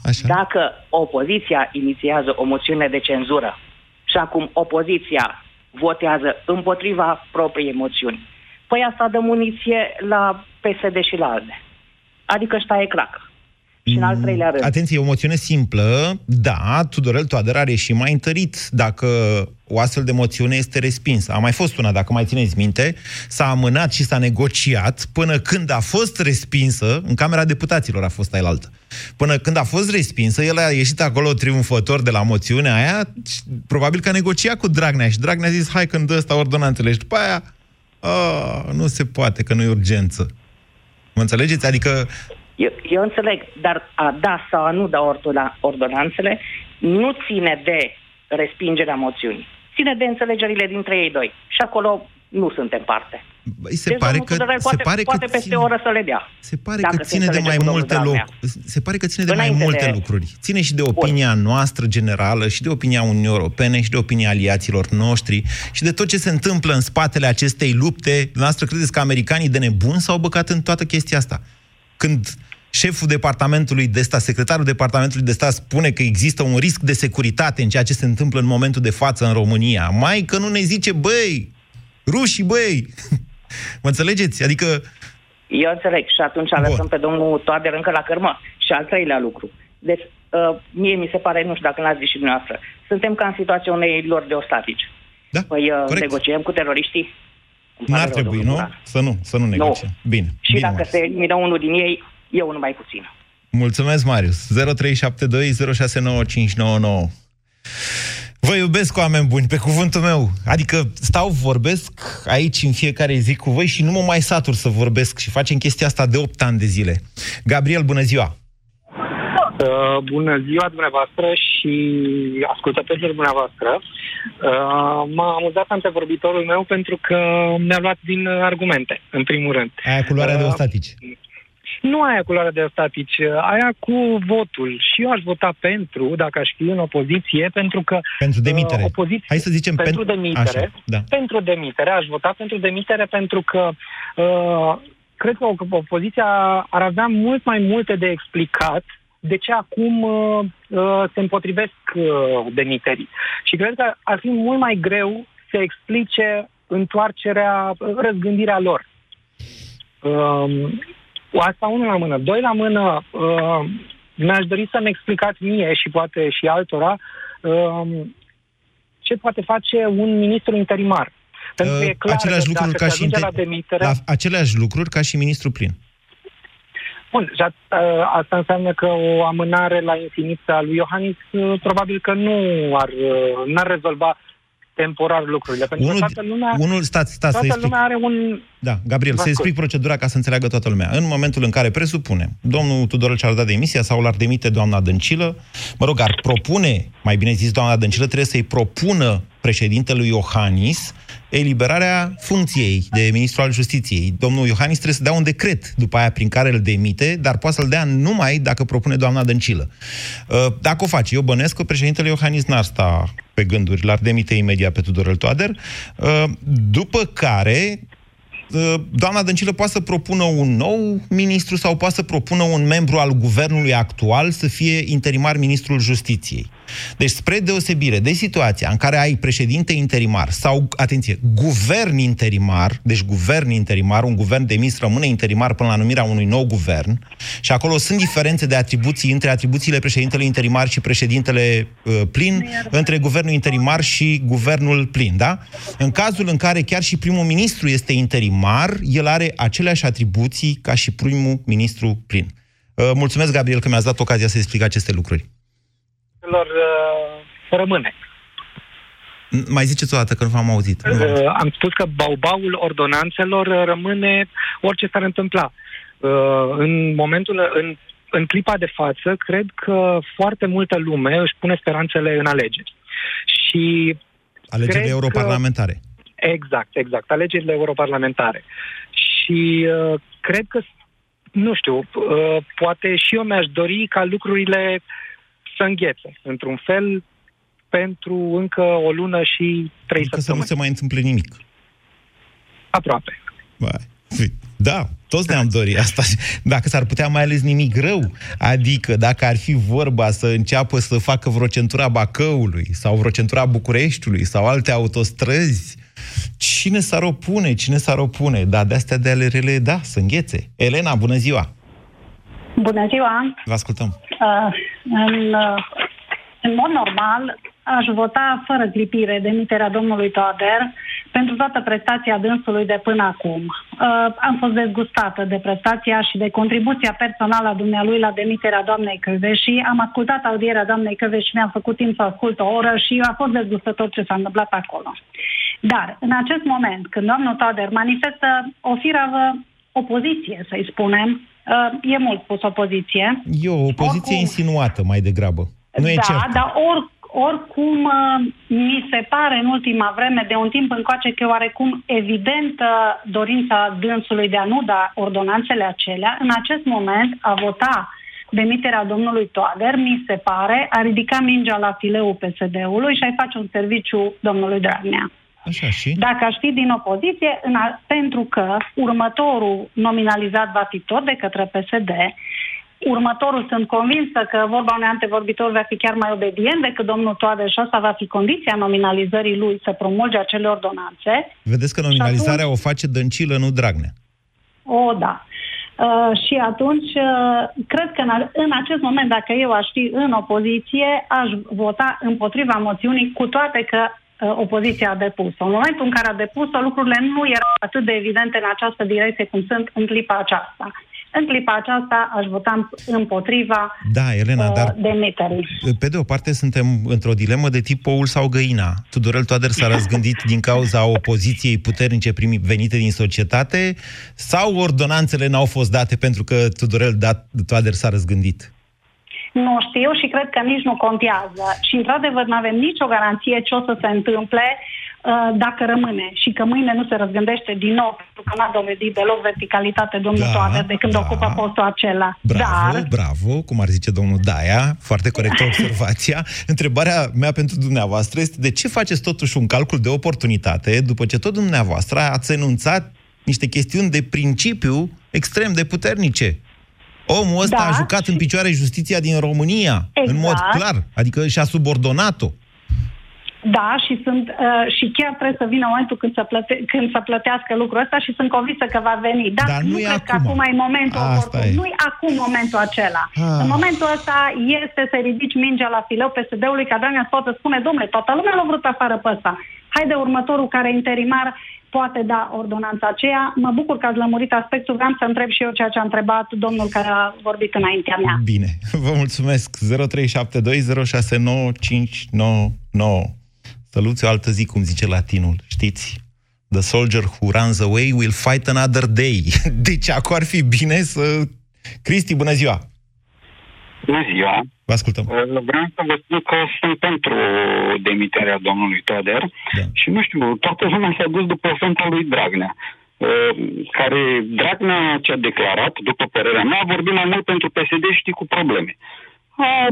Așa. dacă opoziția inițiază o moțiune de cenzură și acum opoziția votează împotriva propriei moțiuni, păi asta dă muniție la PSD și la alte. Adică ăsta e cracă. Și în al treilea rând. Atenție, e o moțiune simplă, da, Tudorel Toader are și mai întărit dacă o astfel de moțiune este respinsă. A mai fost una, dacă mai țineți minte, s-a amânat și s-a negociat până când a fost respinsă, în Camera Deputaților a fost ailaltă, până când a fost respinsă, el a ieșit acolo triumfător de la moțiunea aia, și probabil că a negociat cu Dragnea și Dragnea a zis, hai când dă ăsta ordonanțele și după aia, a, nu se poate, că nu e urgență. Mă înțelegeți? Adică Eu, eu înțeleg, dar a da sau a nu da ordona, ordonanțele nu ține de respingerea moțiunii. Ține de înțelegerile dintre ei doi. Și acolo nu suntem parte. Băi, se deci pare domnul că, Tudorel se poate, pare că poate peste ține, o oră să le dea. se pare dacă că se ține de înțelege mai cu domnul multe Dragnea. lucruri. Se pare că ține de mai Înainte multe de- lucruri. Ține și de opinia noastră generală, și de opinia Uniunii Europene, și de opinia aliaților noștri, și de tot ce se întâmplă în spatele acestei lupte. Noastră credeți că americanii de nebuni s-au băcat în toată chestia asta? Când șeful departamentului de stat, secretarul departamentului de stat spune că există un risc de securitate în ceea ce se întâmplă în momentul de față în România, mai că nu ne zice, băi, rușii, băi, mă înțelegeți? Adică Eu înțeleg și atunci lăsăm pe domnul Toader încă la cărmă. Și al treilea lucru. Deci, uh, mie mi se pare, nu știu dacă l-ați zis și dumneavoastră, suntem ca în situația unei lor de ostatici. Da, păi uh, corect. negociem cu teroriștii? Îmi pare n-ar rău, trebui, domnul nu? Buran. Să nu, să nu negociem. Bine. Și Bine, dacă Marius. se elimină unul din ei, eu nu mai puțin. Mulțumesc, Marius. 0372069599. Vă iubesc, oameni buni, pe cuvântul meu. Adică stau, vorbesc aici în fiecare zi cu voi și nu mă mai satur să vorbesc și facem chestia asta de 8 ani de zile. Gabriel, bună ziua! Uh, bună ziua dumneavoastră și ascultătorilor dumneavoastră. Uh, m-a amuzat antevorbitorul meu pentru că mi-a luat din argumente, în primul rând. Aia culoarea de Uh, ostatici. Nu aia cu luarea de ostatici, uh, aia cu votul. Și eu aș vota pentru, dacă aș fi în opoziție, pentru că... Pentru demitere. Uh, opoziție, Hai să zicem pentru pen- demitere. Așa, da. Pentru demitere, aș vota pentru demitere pentru că uh, cred că o- opoziția ar avea mult mai multe de explicat de ce acum uh, uh, se împotrivesc uh, demiterii. Și cred că ar fi mult mai greu să explice întoarcerea, uh, răzgândirea lor. Um, asta unul la mână. Doi la mână, uh, mi-aș dori să-mi explicați mie și poate și altora um, ce poate face un ministru interimar. Pentru că e clar Uh, aceleași că lucruri dacă ca se și ajunge inte- la demitere... la aceleași lucruri ca și ministrul plin. Bun, și a- a- asta înseamnă că o amânare la infinit a lui Iohannis uh, probabil că nu ar, uh, n-ar rezolva temporar lucrurile. Pentru Unul- că toată lumea, unul, stați, stați, să toată explic. lumea are un... Da, Gabriel, Vă să explic ascult. procedura ca să înțeleagă toată lumea. În momentul în care presupunem, domnul Tudorel și-ar da demisia sau l-ar demite doamna Dăncilă, mă rog, ar propune, mai bine zis doamna Dăncilă, trebuie să-i propună președintelui Iohannis eliberarea funcției de ministru al justiției. Domnul Iohannis trebuie să dea un decret după aia prin care îl demite, dar poate să-l dea numai dacă propune doamna Dăncilă. Uh, Dacă o face, eu bănesc că președintele Iohannis n-ar sta pe gânduri, l-ar demite imediat pe Tudorel Toader, uh, după care Uh, doamna Dăncilă poate să propună un nou ministru sau poate să propună un membru al guvernului actual să fie interimar ministrul justiției. Deci, spre deosebire de situația în care ai președinte interimar sau, atenție, guvern interimar, deci guvern interimar, un guvern demis rămâne interimar până la numirea unui nou guvern și acolo sunt diferențe de atribuții între atribuțiile președintelui interimar și președintele uh, plin, între guvernul interimar și guvernul plin, da? În cazul în care chiar și primul ministru este interimar, el are aceleași atribuții ca și primul ministru plin. Uh, mulțumesc, Gabriel, că mi-ați dat ocazia să explic aceste lucruri. Lor uh, rămâne. N- Mai ziceți o dată că nu v-am auzit. Nu v-am Uh, am spus că baubaul ordonanțelor uh, rămâne orice s-ar întâmpla. Uh, în momentul, în, în clipa de față, cred că foarte multă lume își pune speranțele în alegeri. Și Alegerile cred europarlamentare. Că, exact, exact, alegerile europarlamentare. Și uh, cred că, nu știu, uh, poate și eu mi-aș dori ca lucrurile să înghețe, într-un fel, pentru încă o lună și trei Că să nu săptămâni. se mai întâmple nimic. Aproape. Băi, Da, toți ne-am dorit asta. Dacă s-ar putea mai ales nimic rău, adică dacă ar fi vorba să înceapă să facă vreo centura Bacăului sau vreo centura Bucureștiului sau alte autostrăzi, cine s-ar opune, cine s-ar opune? Da, de-astea de ale rele, da, să înghețe. Elena, bună ziua! Bună ziua! Vă ascultăm. Uh, în, uh, în mod normal, aș vota fără clipire demiterea domnului Toader pentru toată prestația dânsului de până acum. Uh, am fost dezgustată de prestația și de contribuția personală a dumnealui la demiterea doamnei Căveși și am ascultat audierea doamnei Căveși și mi-am făcut timp să ascult o oră și a fost dezgustător ce s-a întâmplat acolo. Dar, în acest moment, când domnul Toader manifestă o firavă opoziție, să-i spunem, uh, e mult spus opoziție, E o poziție Oricum. insinuată mai degrabă. Nu e da, cert. dar or, oricum uh, mi se pare în ultima vreme, de un timp încoace, că oarecum evidentă dorința dânsului de a nu da ordonanțele acelea, în acest moment a vota demiterea domnului Toader, mi se pare, a ridica mingea la fileul PSD-ului și a-i face un serviciu domnului Dragnea. Așa și? Dacă aș fi din opoziție, în a, pentru că următorul nominalizat va fi tot de către PSD, următorul sunt convinsă că vorba unui antevorbitor va fi chiar mai obedient decât domnul Toader și asta va fi condiția nominalizării lui să promulge acele ordonanțe. Vedeți că nominalizarea atunci... o face Dăncilă, nu Dragnea. O, da. Uh, și atunci, uh, cred că în, în acest moment, dacă eu aș fi în opoziție, aș vota împotriva moțiunii, cu toate că uh, opoziția a depus-o. În momentul în care a depus-o, lucrurile nu erau atât de evidente în această direcție cum sunt în clipa aceasta. În clipa aceasta aș vota împotriva da, Elena, uh, dar demiterii. Pe de o parte suntem într-o dilemă de tip oul sau găina. Tudorel Toader s-a răzgândit din cauza opoziției puternice primi, venite din societate sau ordonanțele n-au fost date pentru că Tudorel Toader s-a răzgândit? Nu știu și cred că nici nu contează. Și, într-adevăr, nu avem nicio garanție ce o să se întâmple uh, dacă rămâne și că mâine nu se răzgândește din nou, pentru că n-a dovedit deloc verticalitate domnul da, Toader de când da. ocupă postul acela. Bravo, Dar... bravo, cum ar zice domnul Daia, foarte corectă observația. Întrebarea mea pentru dumneavoastră este de ce faceți totuși un calcul de oportunitate după ce tot dumneavoastră ați enunțat niște chestiuni de principiu extrem de puternice. Omul ăsta da. a jucat în picioare justiția din România, exact. în mod clar, adică și-a subordonat-o. Da, și, sunt, uh, și chiar trebuie să vină momentul când să, plăte, când să plătească lucrul ăsta și sunt convinsă că va veni. Dar, Dar nu, nu e cred acum. că acum e momentul Asta oportun. e. Nu e acum momentul acela. Ah. În momentul ăsta este să ridici mingea la fileu PSD-ului ca Dragnea să poată spune, domnule, toată lumea l-a vrut afară pe ăsta. Haide următorul care e interimar poate da ordonanța aceea. Mă bucur că ați lămurit aspectul. Vreau să întreb și eu ceea ce a întrebat domnul care a vorbit înaintea mea. Bine, vă mulțumesc. 0372069599. Săluți o altă zi, cum zice latinul, știți? The soldier who runs away will fight another day. Deci acum ar fi bine să... Cristi, bună ziua! Bună ziua! Vă ascultăm. Vreau să vă spun că sunt pentru demiterea domnului Toader da. și nu știu, toată lumea s-a dus după fânta lui Dragnea uh, care Dragnea ce a declarat, după părerea mea, a vorbit mai mult pentru PSD și cu probleme. A,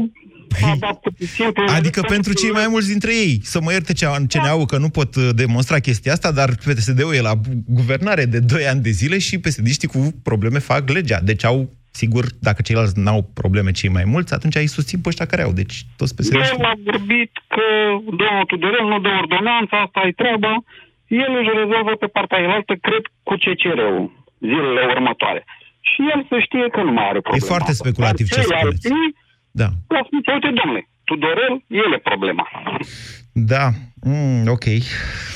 a dat simplu, Adică pentru cei mai mulți dintre ei, să mă ierte ce, ce ne că nu pot uh, demonstra chestia asta, dar PSD-ul e la guvernare de 2 ani de zile și PSD-știi cu probleme fac legea. Deci au Sigur, dacă ceilalți n-au probleme cei mai mulți, atunci îi susțin pe ăștia care au. Deci toți psd El a vorbit că domnul Tudorel nu dă ordonanța, asta e treaba. El își rezolvă pe partea elaltă, cred, cu CCR-ul zilele următoare. Și el să știe că nu mai are probleme. E foarte speculativ ce spuneți. Da. La uite, domnule, Tudorel, el e problema. Da, mm, ok.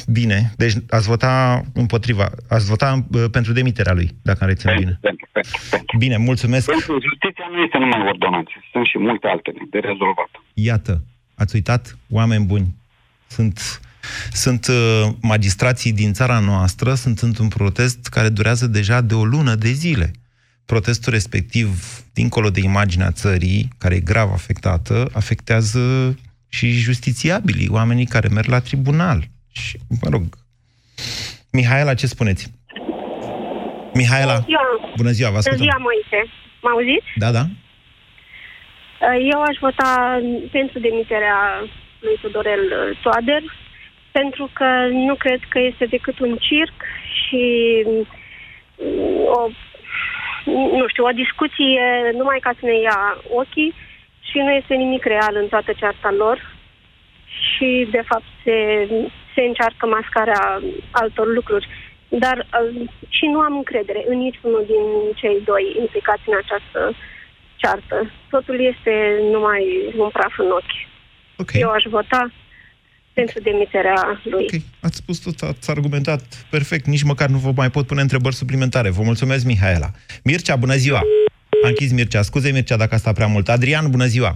Bine. Deci ați vota împotriva, ați vota uh, pentru demiterea lui, dacă am reținut bine. Pentru, pentru, pentru. Bine, mulțumesc. Pentru justiția nu este numai ordonanțe, sunt și multe altele de rezolvat. Iată, ați uitat, oameni buni, sunt, sunt uh, magistrații din țara noastră, sunt într-un protest care durează deja de o lună de zile. Protestul respectiv, dincolo de imaginea țării, care e grav afectată, afectează și justițiabilii, oamenii care merg la tribunal. Și, mă rog, Mihaela, ce spuneți? Mihaela, Bună ziua, bună ziua, vă Bună ascultăm. ziua, Moise. M auziți? Da, da. Eu aș vota pentru demiterea lui Tudorel Toader, pentru că nu cred că este decât un circ și o, nu știu, o discuție numai ca să ne ia ochii și nu este nimic real în toată cearta lor și, de fapt, se, se încearcă mascarea altor lucruri. Dar uh, și nu am încredere în niciunul din cei doi implicați în această ceartă. Totul este numai un praf în ochi. Okay. Eu aș vota pentru demiterea lui. Ok, ați spus tot, ați argumentat perfect, nici măcar nu vă mai pot pune întrebări suplimentare. Vă mulțumesc, Mihaela. Mircea, bună ziua! A închis Mircea. Scuze, Mircea, dacă asta prea mult. Adrian, bună ziua!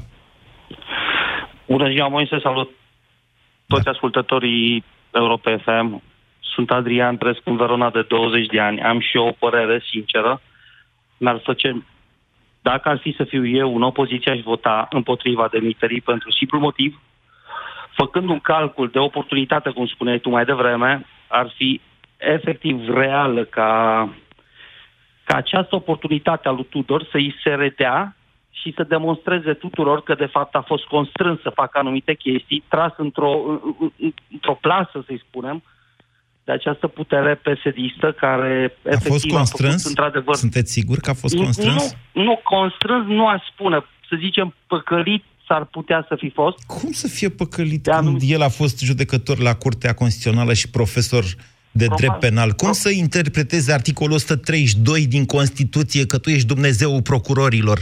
Bună ziua, Moise, salut toți da. ascultătorii Europa FM. Sunt Adrian, trăiesc în Verona de 20 de ani. Am și eu o părere sinceră. Mi-ar face... Dacă ar fi să fiu eu în opoziție, aș vota împotriva demiterii pentru simplu motiv făcând un calcul de oportunitate, cum spuneai tu mai devreme, ar fi efectiv reală ca, ca această oportunitate a lui Tudor să îi se redea și să demonstreze tuturor că de fapt a fost constrâns să facă anumite chestii, tras într-o, într-o plasă, să-i spunem, de această putere pesedistă care A fost efectiv constrâns? a făcut într-adevăr... Sunteți sigur că a fost constrâns? Nu, nu, constrâns nu aș spune, să zicem păcălit s-ar putea să fi fost. Cum să fie păcălit când el a fost judecător la Curtea Constituțională și profesor de Probabil. drept penal? Cum să interpreteze articolul 132 din Constituție că tu ești Dumnezeul procurorilor?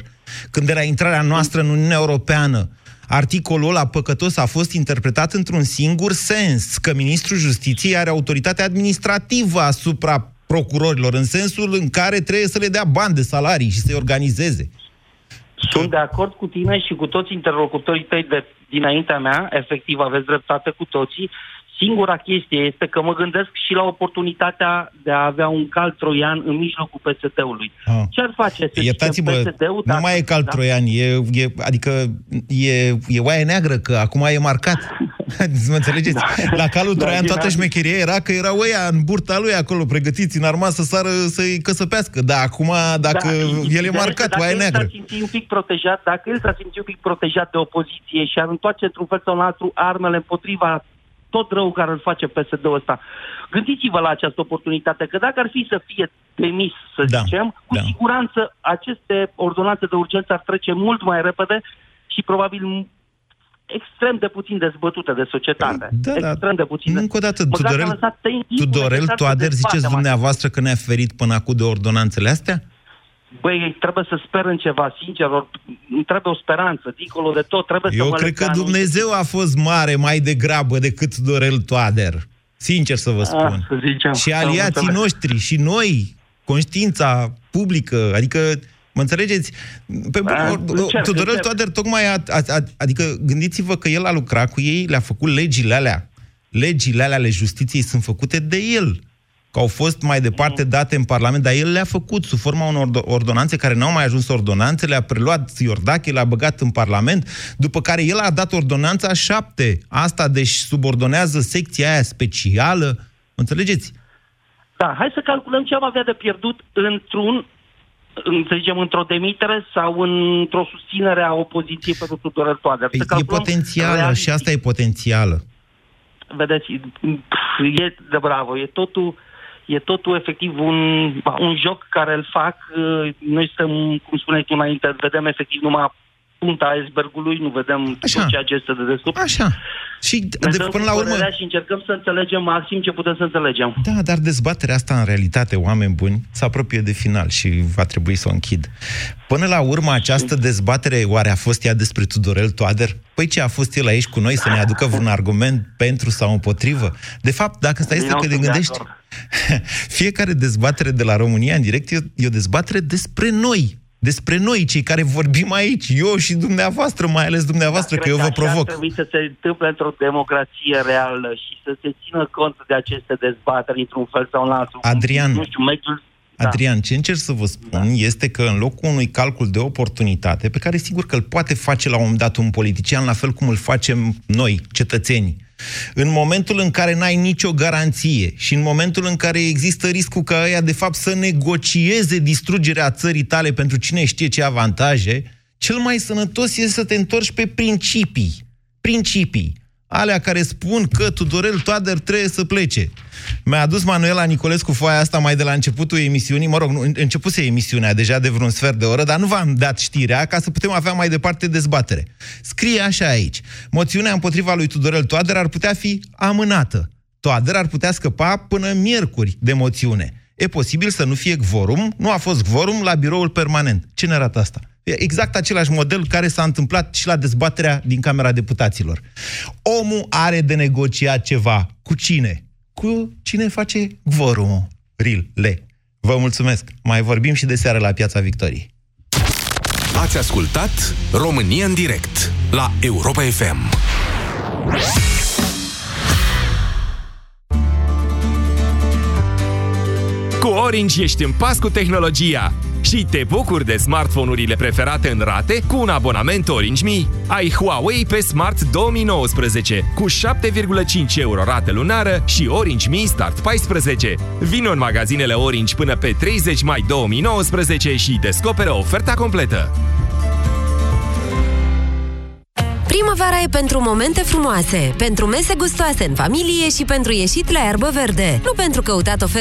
Când era intrarea noastră în Uniunea Europeană, articolul ăla păcătos a fost interpretat într-un singur sens, că ministrul justiției are autoritate administrativă asupra procurorilor, în sensul în care trebuie să le dea bani de salarii și să-i organizeze. Sunt de acord cu tine și cu toți interlocutorii tăi de dinaintea mea, efectiv aveți dreptate cu toții. Singura chestie este că mă gândesc și la oportunitatea de a avea un cal troian în mijlocul PSD-ului. Ah. Ce ar face? Să Iertați-mă, zicem PSD-ul nu dacă- mai e cal da? troian, e, e, adică e, e oaie neagră, că acum e marcat. mă înțelegeți? Da. La calul Da, troian din toată adi- șmecheria era că era oia în burta lui acolo, pregătiți în armă să sară, să-i căsăpească. Dar acum, dacă Da, el e ideea marcat, este dacă oaie el neagră. S-a simțit un pic protejat, dacă el s-a simțit un pic protejat de opoziție și ar întoarce într-un fel sau în altul armele împotriva tot rău care îl face PSD-ul ăsta. Gândiți-vă la această oportunitate, că dacă ar fi să fie demis, să Da, zicem, cu da. siguranță aceste ordonanțe de urgență ar trece mult mai repede și probabil m- extrem de puțin dezbătute de societate. Da, da. extrem de puțin. Încă o dată, Măcar Tudorel, s-a lăsat timpul Tudorel necesar să Toader, ziceți dezbatem dumneavoastră că ne-a ferit până acum de ordonanțele astea? Băi, trebuie să sper în ceva, sincer, or, îmi trebuie o speranță, dincolo de tot, trebuie să Eu mă cred leg că de anumite- Dumnezeu a fost mare mai degrabă decât Dorel Toader. Sincer să vă spun. Ah, să zicem. și Am aliații înțeles. noștri, și noi, conștiința publică, adică, mă înțelegeți? Pe, Da, or- încerc, Tudorel încerc. Toader tocmai a, a, a, adică gândiți-vă că el a lucrat cu ei, le-a făcut legile alea. Legile alea ale justiției sunt făcute de el că au fost mai departe date în Parlament, dar el le-a făcut sub forma unor ordo- ordonanțe care n-au mai ajuns ordonanțe, le-a preluat Iordache, le-a băgat în Parlament, după care el a dat ordonanța 7. Asta, deci, subordonează secția aia specială. Înțelegeți? Da, hai să calculăm ce am avea de pierdut într-un în, să zicem, într-o demitere sau într-o susținere a opoziției pentru Tudorel Toader. Să E calculăm potențială realistic. și asta e potențială. Vedeți, e de bravo, e totul, e totul efectiv un, un joc care îl fac. uh, Noi stăm, cum spuneai tu înainte, vedem efectiv numai punta icebergului, nu vedem Așa. tot ceea ce este de desubt. Așa. Și Ne de, dăm până cu la urmă... părerea și încercăm să înțelegem maxim ce putem să înțelegem. Da, dar dezbaterea asta, în realitate, oameni buni, se apropie de final și va trebui să o închid. Până la urmă, această dezbatere, oare a fost ea despre Tudorel Toader? Păi ce, a fost el aici cu noi să ne aducă un argument pentru sau împotrivă? De fapt, dacă stai să Eu te sunt de gândești, acord. fiecare dezbatere de la România în direct e, e o dezbatere despre noi. Despre noi, cei care vorbim aici, eu și dumneavoastră, mai ales dumneavoastră, că Cred eu vă așa ar provoc. trebui să se întâmple într-o democrație reală și să se țină cont de aceste dezbateri într-un fel sau în altul. Adrian, Nu știu, mediul... Da. Adrian, ce încerc să vă spun este că în locul unui calcul de oportunitate, pe care sigur că îl poate face la un moment dat un politician, la fel cum îl facem noi, cetățenii, în momentul în care n-ai nicio garanție și în momentul în care există riscul ca ăia, de fapt, să negocieze distrugerea țării tale pentru cine știe ce avantaje, cel mai sănătos este să te întorci pe principii. Principii. Alea care spun că Tudorel Toader trebuie să plece. Mi-a adus Manuela Nicolescu foaia asta mai de la începutul emisiunii, mă rog, nu, în- începuse emisiunea deja de vreun sfert de oră, dar nu v-am dat știrea ca să putem avea mai departe dezbatere. Scrie așa aici. Moțiunea împotriva lui Tudorel Toader ar putea fi amânată. Toader ar putea scăpa până miercuri de moțiune. E posibil să nu fie quorum, nu a fost quorum la biroul permanent. Ce ne arată asta? E exact același model care s-a întâmplat și la dezbaterea din Camera Deputaților. Omul are de negociat ceva. Cu cine? Cu cine face quorumul. Rile. Vă mulțumesc. Mai vorbim și de seară la Piața Victoriei. Ați ascultat România în direct la Europa FM. Cu Orange ești în pas cu tehnologia. Și te bucuri de smartphone-urile preferate în rate cu un abonament Orange Mi. Ai Huawei pe Smart 2019 cu 7,5 euro rată lunară și Orange Mi Start 14. Vino în magazinele Orange până pe 30 mai 2019 și descoperă oferta completă. Primăvara e pentru momente frumoase, pentru mese gustoase în familie și pentru ieșit la iarbă verde, nu pentru căutat oferte